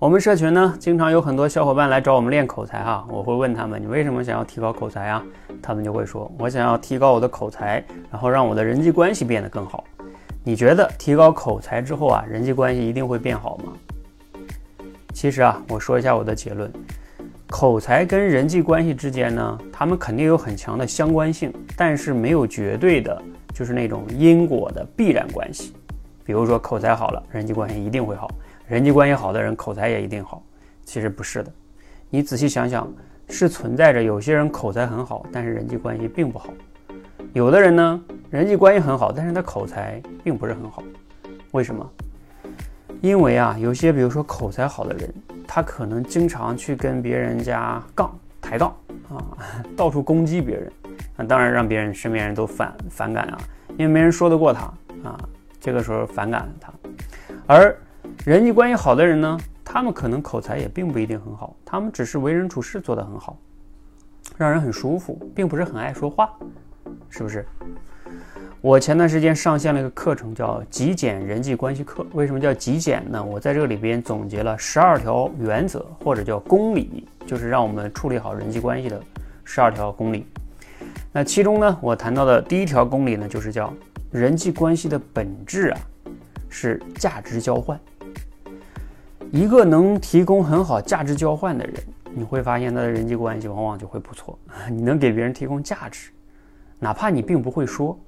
我们社群呢，经常有很多小伙伴来找我们练口才哈。我会问他们，你为什么想要提高口才啊？他们就会说，我想要提高我的口才，然后让我的人际关系变得更好。你觉得提高口才之后啊，人际关系一定会变好吗？其实啊，我说一下我的结论，口才跟人际关系之间呢，他们肯定有很强的相关性，但是没有绝对的，就是那种因果的必然关系。比如说口才好了，人际关系一定会好。人际关系好的人，口才也一定好。其实不是的，你仔细想想，是存在着有些人口才很好，但是人际关系并不好。有的人呢，人际关系很好，但是他口才并不是很好。为什么？因为啊，有些比如说口才好的人，他可能经常去跟别人家杠、抬杠啊，到处攻击别人，啊，当然让别人身边人都反反感啊，因为没人说得过他啊，这个时候反感他，而。人际关系好的人呢，他们可能口才也并不一定很好，他们只是为人处事做得很好，让人很舒服，并不是很爱说话，是不是？我前段时间上线了一个课程，叫极简人际关系课。为什么叫极简呢？我在这里边总结了十二条原则，或者叫公理，就是让我们处理好人际关系的十二条公理。那其中呢，我谈到的第一条公理呢，就是叫人际关系的本质啊，是价值交换。一个能提供很好价值交换的人，你会发现他的人际关系往往就会不错。你能给别人提供价值，哪怕你并不会说，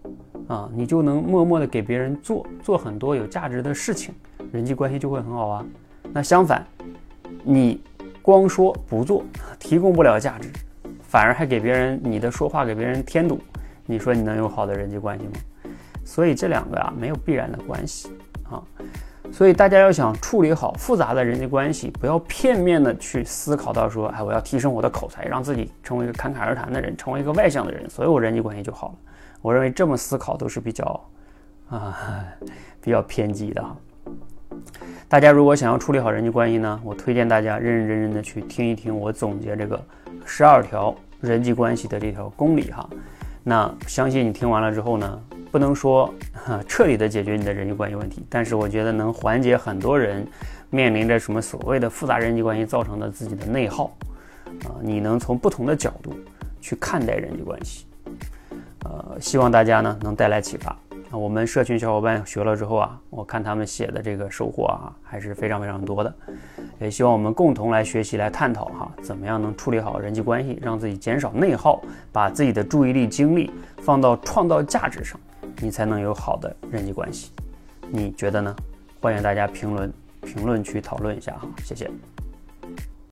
啊，你就能默默的给别人做做很多有价值的事情，人际关系就会很好啊。那相反，你光说不做，提供不了价值，反而还给别人你的说话给别人添堵，你说你能有好的人际关系吗？所以这两个啊没有必然的关系。所以大家要想处理好复杂的人际关系，不要片面的去思考到说，哎，我要提升我的口才，让自己成为一个侃侃而谈的人，成为一个外向的人，所有人际关系就好了。我认为这么思考都是比较，啊，比较偏激的哈。大家如果想要处理好人际关系呢，我推荐大家认认真真的去听一听我总结这个十二条人际关系的这条公理哈。那相信你听完了之后呢。不能说彻底的解决你的人际关系问题，但是我觉得能缓解很多人面临着什么所谓的复杂人际关系造成的自己的内耗啊，你能从不同的角度去看待人际关系，呃，希望大家呢能带来启发。啊，我们社群小伙伴学了之后啊，我看他们写的这个收获啊还是非常非常多的，也希望我们共同来学习来探讨哈，怎么样能处理好人际关系，让自己减少内耗，把自己的注意力精力放到创造价值上。你才能有好的人际关系，你觉得呢？欢迎大家评论评论区讨论一下哈，谢谢。